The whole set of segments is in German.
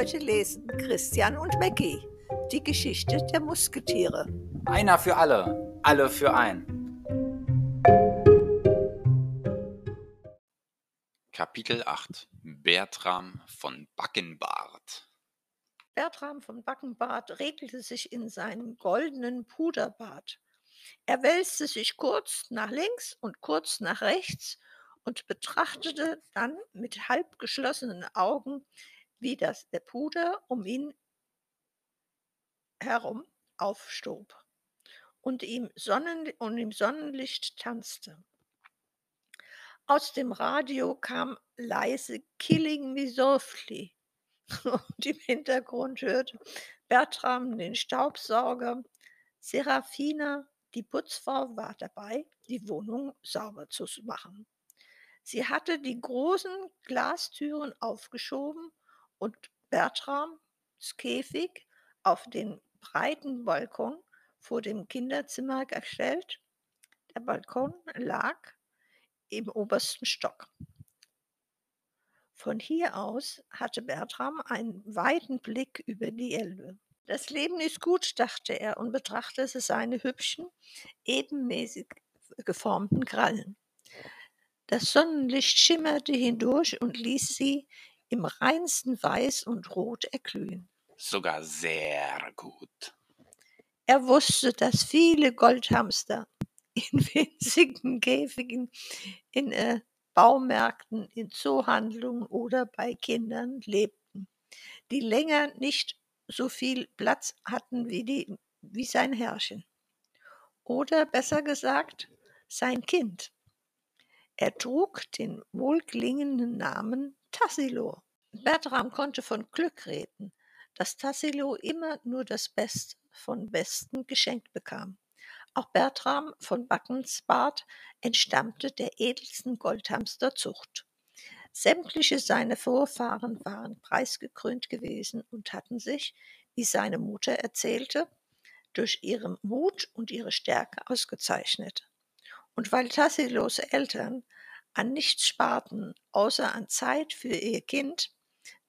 Heute lesen Christian und Mackie die Geschichte der Musketiere. Einer für alle, alle für ein. Kapitel 8 Bertram von Backenbart Bertram von Backenbart regelte sich in seinen goldenen Puderbart. Er wälzte sich kurz nach links und kurz nach rechts und betrachtete dann mit halb geschlossenen Augen, wie das der Puder um ihn herum aufstob und ihm, Sonnen und im Sonnenlicht tanzte. Aus dem Radio kam leise Killing Me Softly und im Hintergrund hörte Bertram den Staubsauger, Serafina, die Putzfrau, war dabei, die Wohnung sauber zu machen. Sie hatte die großen Glastüren aufgeschoben und Bertrams Käfig auf den breiten Balkon vor dem Kinderzimmer gestellt. Der Balkon lag im obersten Stock. Von hier aus hatte Bertram einen weiten Blick über die Elbe. Das Leben ist gut, dachte er und betrachtete seine hübschen, ebenmäßig geformten Krallen. Das Sonnenlicht schimmerte hindurch und ließ sie im reinsten Weiß und Rot erglühen. Sogar sehr gut. Er wusste, dass viele Goldhamster in winzigen Käfigen in äh, Baumärkten, in Zoohandlungen oder bei Kindern lebten, die länger nicht so viel Platz hatten wie, die, wie sein Herrchen. Oder besser gesagt, sein Kind. Er trug den wohlklingenden Namen Tassilo. Bertram konnte von Glück reden, dass Tassilo immer nur das Beste von Besten geschenkt bekam. Auch Bertram von Backensbart entstammte der edelsten Goldhamsterzucht. Sämtliche seine Vorfahren waren preisgekrönt gewesen und hatten sich, wie seine Mutter erzählte, durch ihren Mut und ihre Stärke ausgezeichnet. Und weil Tassilos Eltern an nichts sparten, außer an Zeit für ihr Kind,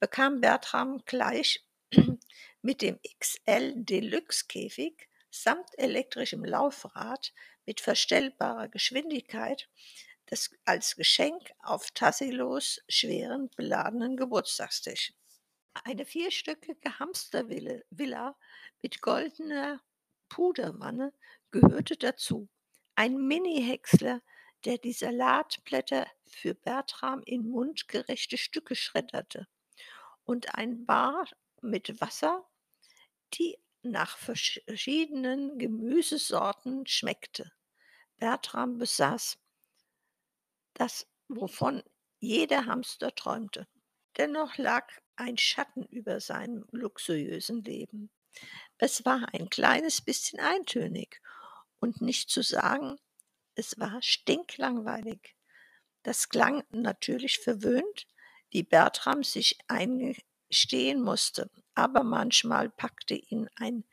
bekam Bertram gleich mit dem XL Deluxe Käfig samt elektrischem Laufrad mit verstellbarer Geschwindigkeit das als Geschenk auf Tassilos schweren beladenen Geburtstagstisch. Eine vierstöckige Hamstervilla mit goldener Puderwanne gehörte dazu. Ein Mini-Häcksler der die Salatblätter für Bertram in mundgerechte Stücke schredderte, und ein Bar mit Wasser, die nach verschiedenen Gemüsesorten schmeckte. Bertram besaß das, wovon jeder Hamster träumte. Dennoch lag ein Schatten über seinem luxuriösen Leben. Es war ein kleines bisschen eintönig und nicht zu sagen, es war stinklangweilig. Das klang natürlich verwöhnt, wie Bertram sich eingestehen musste, aber manchmal packte ihn ein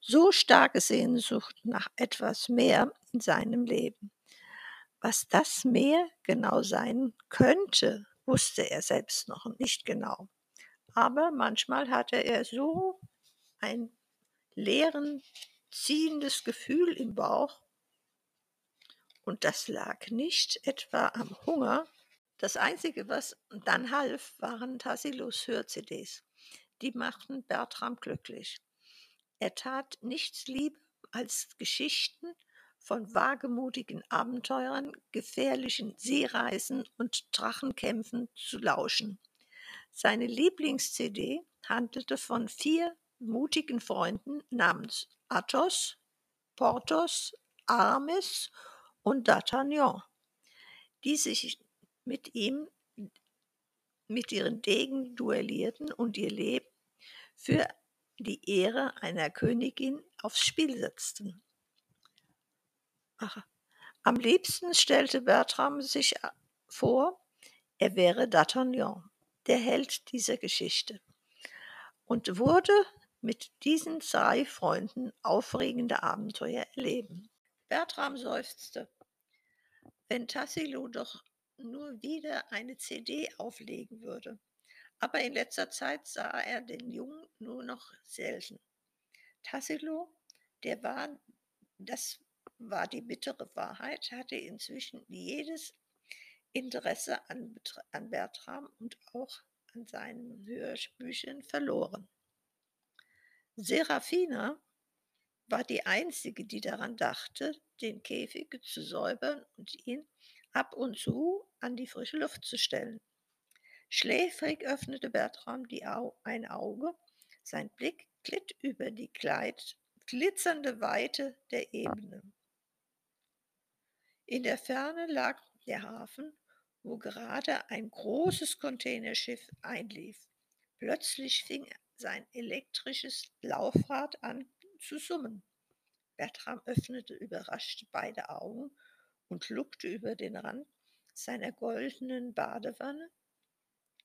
so starke Sehnsucht nach etwas mehr in seinem Leben. Was das mehr genau sein könnte, wusste er selbst noch nicht genau. Aber manchmal hatte er so ein leeren, ziehendes Gefühl im Bauch, und das lag nicht etwa am Hunger. Das Einzige, was dann half, waren Tassilos Hör-CDs. Die machten Bertram glücklich. Er tat nichts lieber als Geschichten von wagemutigen Abenteurern, gefährlichen Seereisen und Drachenkämpfen zu lauschen. Seine Lieblings-CD handelte von vier mutigen Freunden namens Athos, Porthos, Aramis und D'Artagnan, die sich mit ihm, mit ihren Degen duellierten und ihr Leben für die Ehre einer Königin aufs Spiel setzten. Ach, am liebsten stellte Bertram sich vor, er wäre D'Artagnan, der Held dieser Geschichte, und wurde mit diesen drei Freunden aufregende Abenteuer erleben. Bertram seufzte. Wenn Tassilo doch nur wieder eine CD auflegen würde. aber in letzter Zeit sah er den Jungen nur noch selten. Tassilo, der war, das war die bittere Wahrheit, hatte inzwischen jedes Interesse an, an Bertram und auch an seinen Hörbüchern verloren. Serafina war die einzige, die daran dachte, den Käfig zu säubern und ihn ab und zu an die frische Luft zu stellen. Schläfrig öffnete Bertram Au ein Auge, sein Blick glitt über die Kleid glitzernde Weite der Ebene. In der Ferne lag der Hafen, wo gerade ein großes Containerschiff einlief. Plötzlich fing sein elektrisches Laufrad an zu summen. Bertram öffnete überrascht beide Augen und lugte über den Rand seiner goldenen Badewanne.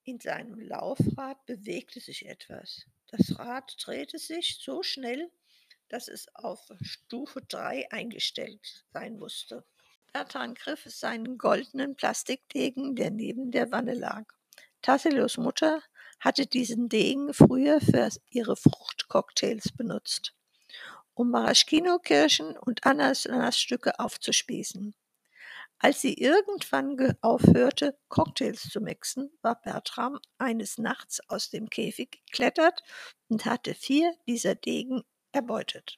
In seinem Laufrad bewegte sich etwas. Das Rad drehte sich so schnell, dass es auf Stufe 3 eingestellt sein musste. Bertram griff seinen goldenen Plastikdegen, der neben der Wanne lag. Tassilos Mutter hatte diesen Degen früher für ihre Fruchtcocktails benutzt, um Maraschino-Kirschen und Ananasstücke aufzuspießen. Als sie irgendwann aufhörte, Cocktails zu mixen, war Bertram eines Nachts aus dem Käfig geklettert und hatte vier dieser Degen erbeutet.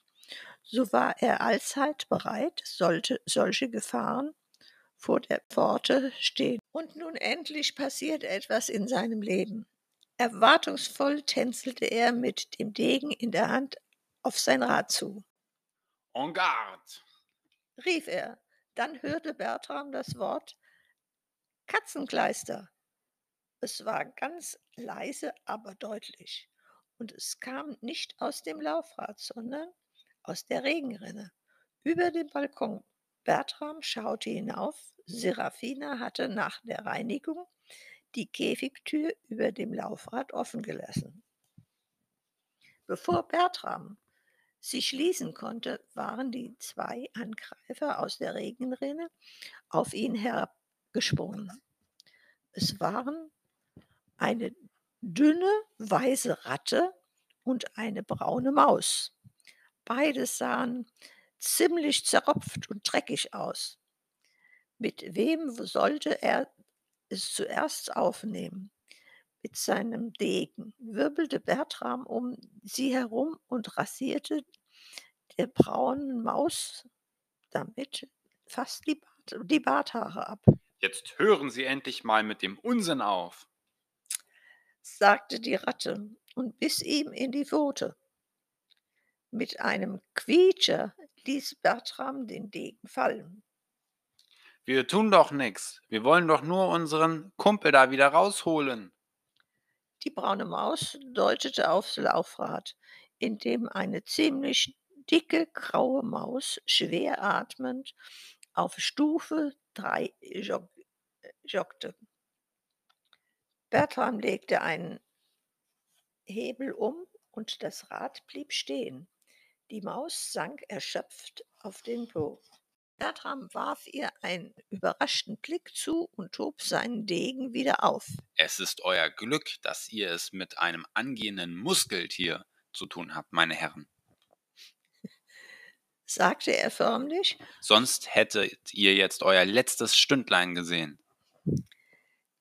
So war er allzeit bereit, sollte solche Gefahren vor der Pforte stehen. Und nun endlich passiert etwas in seinem Leben. Erwartungsvoll tänzelte er mit dem Degen in der Hand auf sein Rad zu. En garde! rief er. Dann hörte Bertram das Wort Katzenkleister. Es war ganz leise, aber deutlich. Und es kam nicht aus dem Laufrad, sondern aus der Regenrinne. Über dem Balkon. Bertram schaute hinauf. Serafina hatte nach der Reinigung die Käfigtür über dem Laufrad offen gelassen. Bevor Bertram sie schließen konnte, waren die zwei Angreifer aus der Regenrinne auf ihn herabgesprungen. Es waren eine dünne weiße Ratte und eine braune Maus. Beide sahen ziemlich zerropft und dreckig aus. Mit wem sollte er es zuerst aufnehmen? Mit seinem Degen wirbelte Bertram um sie herum und rasierte der braunen Maus damit fast die, Bart, die Barthaare ab. Jetzt hören Sie endlich mal mit dem Unsinn auf, sagte die Ratte und biss ihm in die Pfote. Mit einem Quietscher ließ Bertram den Degen fallen. Wir tun doch nichts. Wir wollen doch nur unseren Kumpel da wieder rausholen. Die braune Maus deutete aufs Laufrad, in dem eine ziemlich dicke graue Maus schwer atmend auf Stufe 3 jog joggte. Bertram legte einen Hebel um und das Rad blieb stehen. Die Maus sank erschöpft auf den Po. Bertram warf ihr einen überraschten Blick zu und hob seinen Degen wieder auf. Es ist euer Glück, dass ihr es mit einem angehenden Muskeltier zu tun habt, meine Herren, sagte er förmlich. Sonst hättet ihr jetzt euer letztes Stündlein gesehen.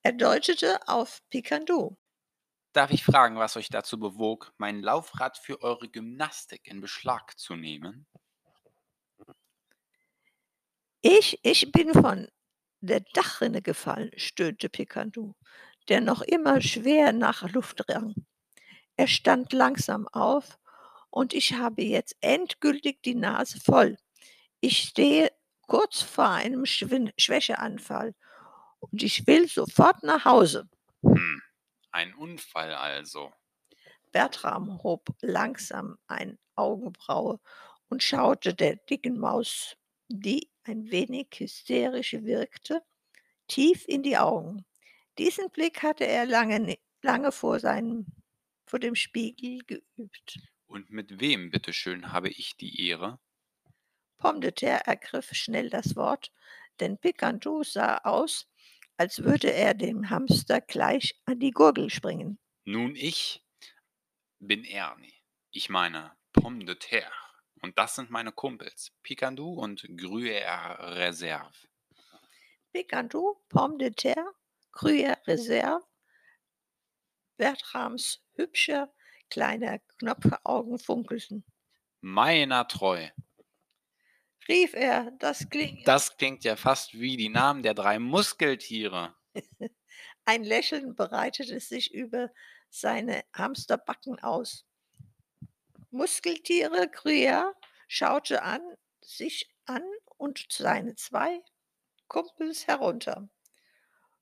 Er deutete auf Picandeau. Darf ich fragen, was euch dazu bewog, mein Laufrad für eure Gymnastik in Beschlag zu nehmen? Ich, ich bin von der Dachrinne gefallen, stöhnte Picandeau, der noch immer schwer nach Luft rang. Er stand langsam auf und ich habe jetzt endgültig die Nase voll. Ich stehe kurz vor einem Schwin Schwächeanfall und ich will sofort nach Hause. Hm. Ein Unfall also. Bertram hob langsam eine Augenbraue und schaute der dicken Maus, die ein wenig hysterisch wirkte, tief in die Augen. Diesen Blick hatte er lange, lange vor, seinem, vor dem Spiegel geübt. Und mit wem, bitteschön, habe ich die Ehre? Pomme de Terre ergriff schnell das Wort, denn Picantou sah aus, als würde er dem Hamster gleich an die Gurgel springen. Nun, ich bin Ernie. Ich meine Pomme de terre. Und das sind meine Kumpels, Picandou und Gruyère Reserve. Picandou, Pomme de terre, Gruyère Reserve, Bertrams hübscher kleiner Knopfaugen funkelten. Meiner treu. Rief er, das klingt. Das klingt ja fast wie die Namen der drei Muskeltiere. Ein Lächeln breitete sich über seine Hamsterbacken aus. Muskeltiere Gruyère schaute an, sich an und seine zwei Kumpels herunter.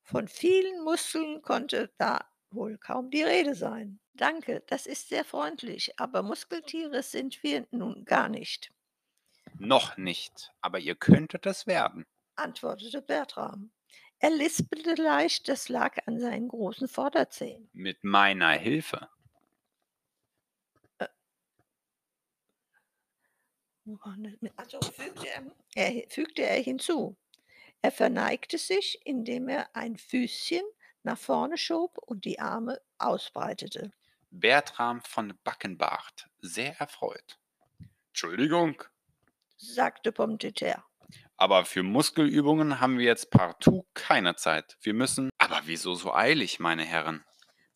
Von vielen Muskeln konnte da wohl kaum die Rede sein. Danke, das ist sehr freundlich, aber Muskeltiere sind wir nun gar nicht, Noch nicht, aber ihr könntet es werden. antwortete Bertram. Er lispelte leicht, das lag an seinen großen Vorderzähnen. Mit meiner Hilfe. Also fügte er, er, fügte er hinzu. Er verneigte sich, indem er ein Füßchen nach vorne schob und die Arme ausbreitete. Bertram von Backenbart, sehr erfreut. Entschuldigung, sagte terre. aber für Muskelübungen haben wir jetzt partout keine Zeit. Wir müssen. Aber wieso so eilig, meine Herren?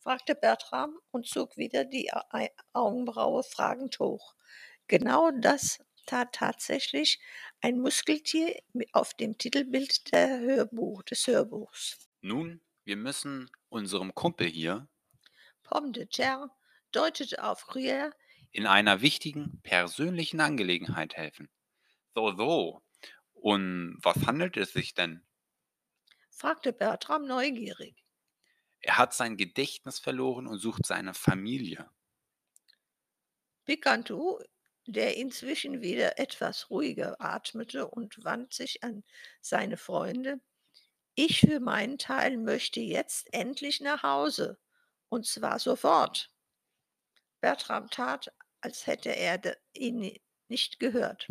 fragte Bertram und zog wieder die Au- Augenbraue fragend hoch. Genau das tat tatsächlich ein Muskeltier auf dem Titelbild der Hörbuch, des Hörbuchs. Nun, wir müssen unserem Kumpel hier Pomme de terre deutete auf Gruyère, in einer wichtigen persönlichen Angelegenheit helfen. So, so. Und was handelt es sich denn? fragte Bertram neugierig. Er hat sein Gedächtnis verloren und sucht seine Familie. Picantou, der inzwischen wieder etwas ruhiger atmete und wandte sich an seine Freunde. Ich für meinen Teil möchte jetzt endlich nach Hause, und zwar sofort. Bertram tat, als hätte er ihn ni- nicht gehört.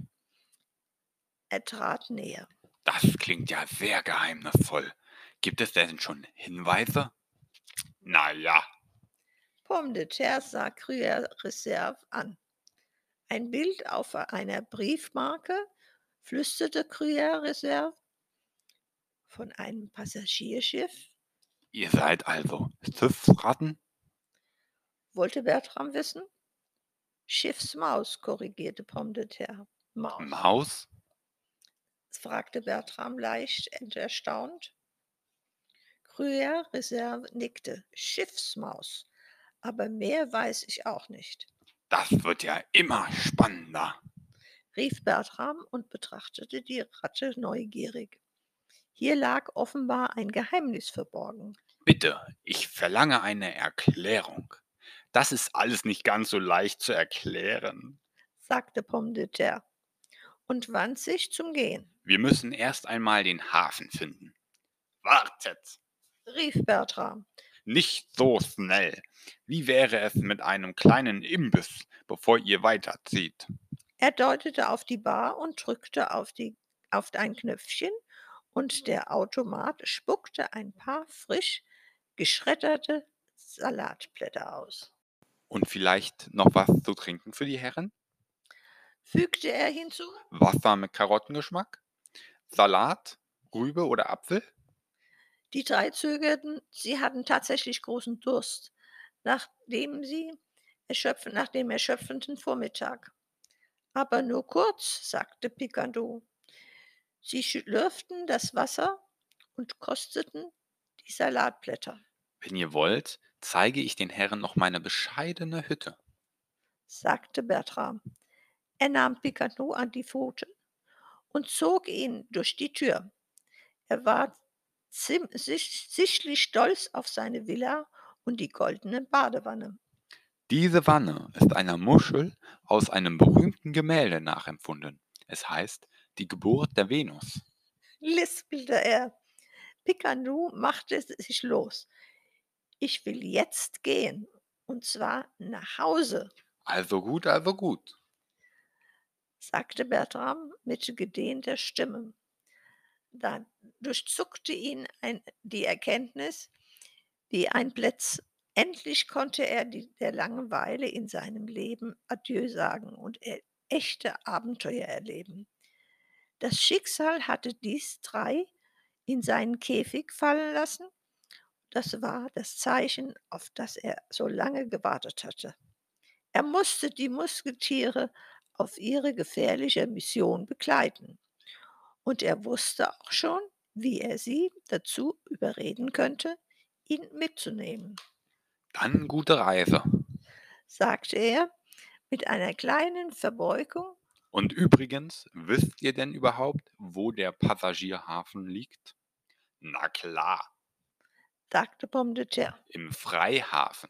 Er trat näher. Das klingt ja sehr geheimnisvoll. Gibt es denn schon Hinweise? Na ja, Pomme de terre sah Gruyère Reserve an. Ein Bild auf einer Briefmarke, flüsterte Gruyère Reserve, von einem Passagierschiff, ihr seid also Schiffsratten? wollte Bertram wissen. Schiffsmaus, korrigierte Pomme de terre. Maus, Maus? fragte Bertram leicht und erstaunt. Gruyère Reserve nickte. Schiffsmaus. Aber mehr weiß ich auch nicht, Das wird ja immer spannender. rief Bertram und betrachtete die Ratte neugierig. Hier lag offenbar ein Geheimnis verborgen. Bitte, ich verlange eine Erklärung. Das ist alles nicht ganz so leicht zu erklären. sagte Pomme de terre und wand sich zum Gehen. Wir müssen erst einmal den Hafen finden. Wartet! Rief Bertram. Nicht so schnell. Wie wäre es mit einem kleinen Imbiss, bevor ihr weiterzieht? Er deutete auf die Bar und drückte auf, die, auf ein Knöpfchen und der Automat spuckte ein paar frisch geschredderte Salatblätter aus. Und vielleicht noch was zu trinken für die Herren? Fügte er hinzu, Wasser mit Karottengeschmack? Salat? Rübe oder Apfel? Die drei zögerten, sie hatten tatsächlich großen Durst, nachdem sie erschöpfen, nach dem erschöpfenden Vormittag. Aber nur kurz, sagte Picardot. Sie schlürften das Wasser und kosteten die Salatblätter, Wenn ihr wollt, zeige ich den Herren noch meine bescheidene Hütte. sagte Bertram. Er nahm Picardot an die Pfoten und zog ihn durch die Tür. Er war sich- sichtlich stolz auf seine Villa und die goldene Badewanne. Diese Wanne ist einer Muschel aus einem berühmten Gemälde nachempfunden. Es heißt Die Geburt der Venus. lispelte er. Picardot machte sich los. Ich will jetzt gehen, und zwar nach Hause, Also gut, also gut. sagte Bertram mit gedehnter Stimme. Da durchzuckte ihn ein, die Erkenntnis, wie ein Blitz. Endlich konnte er die, der Langeweile in seinem Leben Adieu sagen und er, echte Abenteuer erleben. Das Schicksal hatte dies drei in seinen Käfig fallen lassen. Das war das Zeichen, auf das er so lange gewartet hatte. Er musste die Musketiere auf ihre gefährliche Mission begleiten. Und er wusste auch schon, wie er sie dazu überreden könnte, ihn mitzunehmen. Dann gute Reise. sagte er mit einer kleinen Verbeugung. Und übrigens, wisst ihr denn überhaupt, wo der Passagierhafen liegt? Na klar, sagte Pomme de Terre. im Freihafen.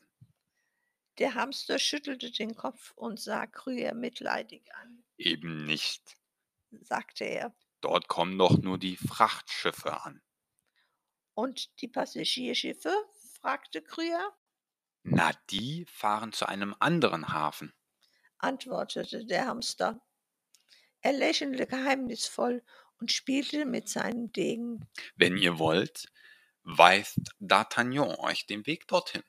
Der Hamster schüttelte den Kopf und sah Krüger mitleidig an, Eben nicht. sagte er. Dort kommen doch nur die Frachtschiffe an. Und die Passagierschiffe? fragte Krüger, Na, die fahren zu einem anderen Hafen. antwortete der Hamster. Er lächelte geheimnisvoll und spielte mit seinem Degen. Wenn ihr wollt, weist D'Artagnan euch den Weg dorthin.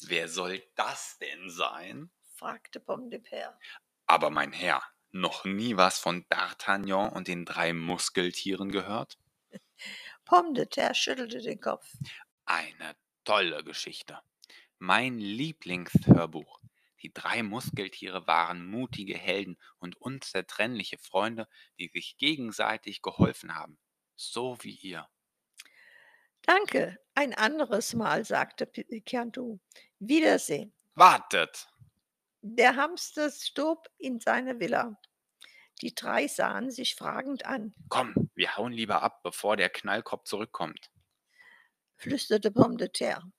Wer soll das denn sein? fragte Pomme de Terre. Aber mein Herr, noch nie was von D'Artagnan und den drei Muskeltieren gehört? Pomme de Terre schüttelte den Kopf. Eine tolle Geschichte. Mein Lieblingshörbuch. Die drei Muskeltiere waren mutige Helden und unzertrennliche Freunde, die sich gegenseitig geholfen haben. So wie ihr. Danke, ein anderes Mal, sagte Picantou. Wiedersehen. Wartet! Der Hamster stob in seine Villa. Die drei sahen sich fragend an, Komm, wir hauen lieber ab, bevor der Knallkopf zurückkommt. flüsterte Pomme de Terre.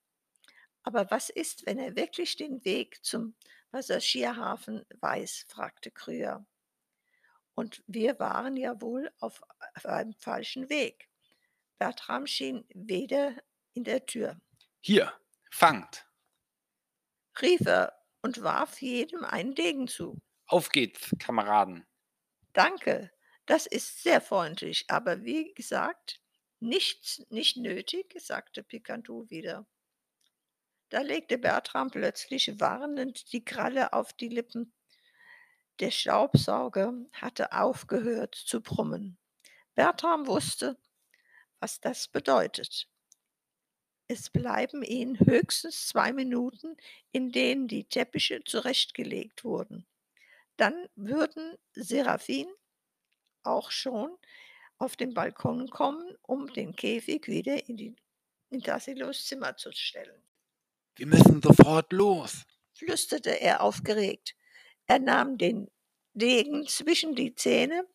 Aber was ist, wenn er wirklich den Weg zum Passagierhafen weiß? fragte Krüger. Und wir waren ja wohl auf einem falschen Weg. Bertram schien weder in der Tür, Hier, fangt! rief er und warf jedem einen Degen zu. Auf geht's, Kameraden! Danke, das ist sehr freundlich, aber wie gesagt, nichts nicht nötig, sagte Picantou wieder. Da legte Bertram plötzlich warnend die Kralle auf die Lippen. Der Staubsauger hatte aufgehört zu brummen. Bertram wusste, was das bedeutet. Es bleiben ihnen höchstens zwei Minuten, in denen die Teppiche zurechtgelegt wurden. Dann würden Seraphine auch schon auf den Balkon kommen, um den Käfig wieder in, die, in Tassilos Zimmer zu stellen. Wir müssen sofort los! flüsterte er aufgeregt. Er nahm den Degen zwischen die Zähne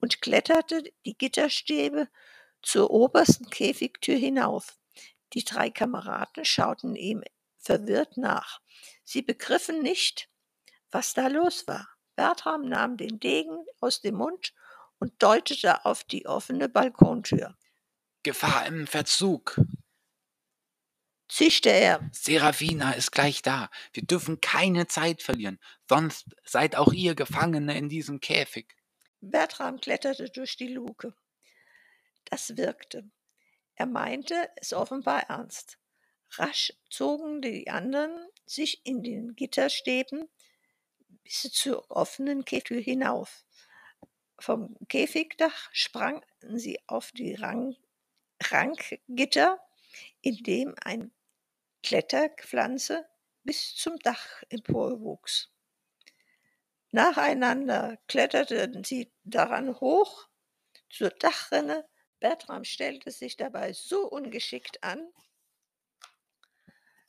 und kletterte die Gitterstäbe zur obersten Käfigtür hinauf. Die drei Kameraden schauten ihm verwirrt nach. Sie begriffen nicht, was da los war. Bertram nahm den Degen aus dem Mund und deutete auf die offene Balkontür. Gefahr im Verzug! Zischte er. Serafina ist gleich da. Wir dürfen keine Zeit verlieren, sonst seid auch ihr Gefangene in diesem Käfig. Bertram kletterte durch die Luke. Das wirkte. Er meinte es offenbar ernst. Rasch zogen die anderen sich in den Gitterstäben bis zur offenen Käfigtür hinauf. Vom Käfigdach sprangen sie auf die Rang Rankgitter, in dem ein Kletterpflanze bis zum Dach emporwuchs. Nacheinander kletterten sie daran hoch zur Dachrinne. Bertram stellte sich dabei so ungeschickt an,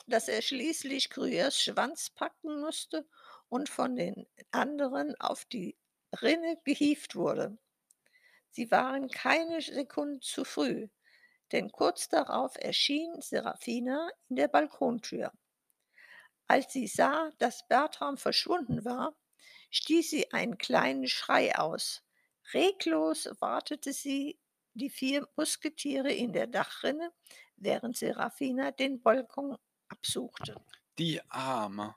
dass er schließlich Gruyers Schwanz packen musste und von den anderen auf die Rinne gehievt wurde. Sie waren keine Sekunde zu früh, denn kurz darauf erschien Serafina in der Balkontür. Als sie sah, dass Bertram verschwunden war, stieß sie einen kleinen Schrei aus. Reglos wartete sie die vier Musketiere in der Dachrinne, während Serafina den Balkon absuchte. Die Arme.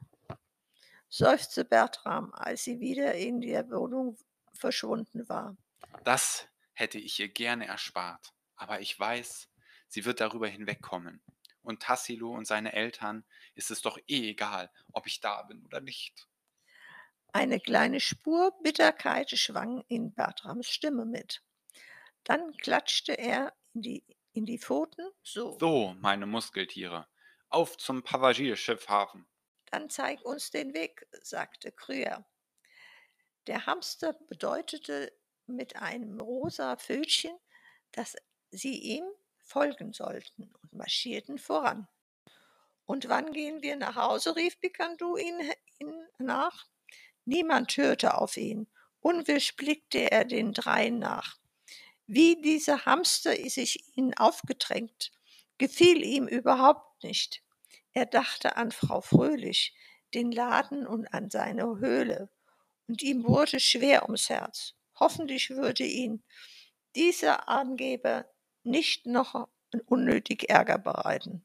Seufzte Bertram, als sie wieder in der Wohnung verschwunden war. Das hätte ich ihr gerne erspart. Aber ich weiß, sie wird darüber hinwegkommen. und Tassilo und seine Eltern ist es doch eh egal, ob ich da bin oder nicht. Eine kleine Spur Bitterkeit schwang in Bertrams Stimme mit. Dann klatschte er in die, in die Pfoten, so. So, meine Muskeltiere, auf zum Passagierschiffhafen. Dann zeig uns den Weg, sagte Krüger. Der Hamster bedeutete mit einem rosa Fötchen, dass sie ihm folgen sollten und marschierten voran. Und wann gehen wir nach Hause? rief Pikandu ihn, ihn nach. Niemand hörte auf ihn. Unwirsch blickte er den dreien nach. Wie dieser Hamster sich ihnen aufgedrängt, gefiel ihm überhaupt nicht. Er dachte an Frau Fröhlich, den Laden und an seine Höhle, und ihm wurde schwer ums Herz. Hoffentlich würde ihn dieser Angeber nicht noch unnötig Ärger bereiten.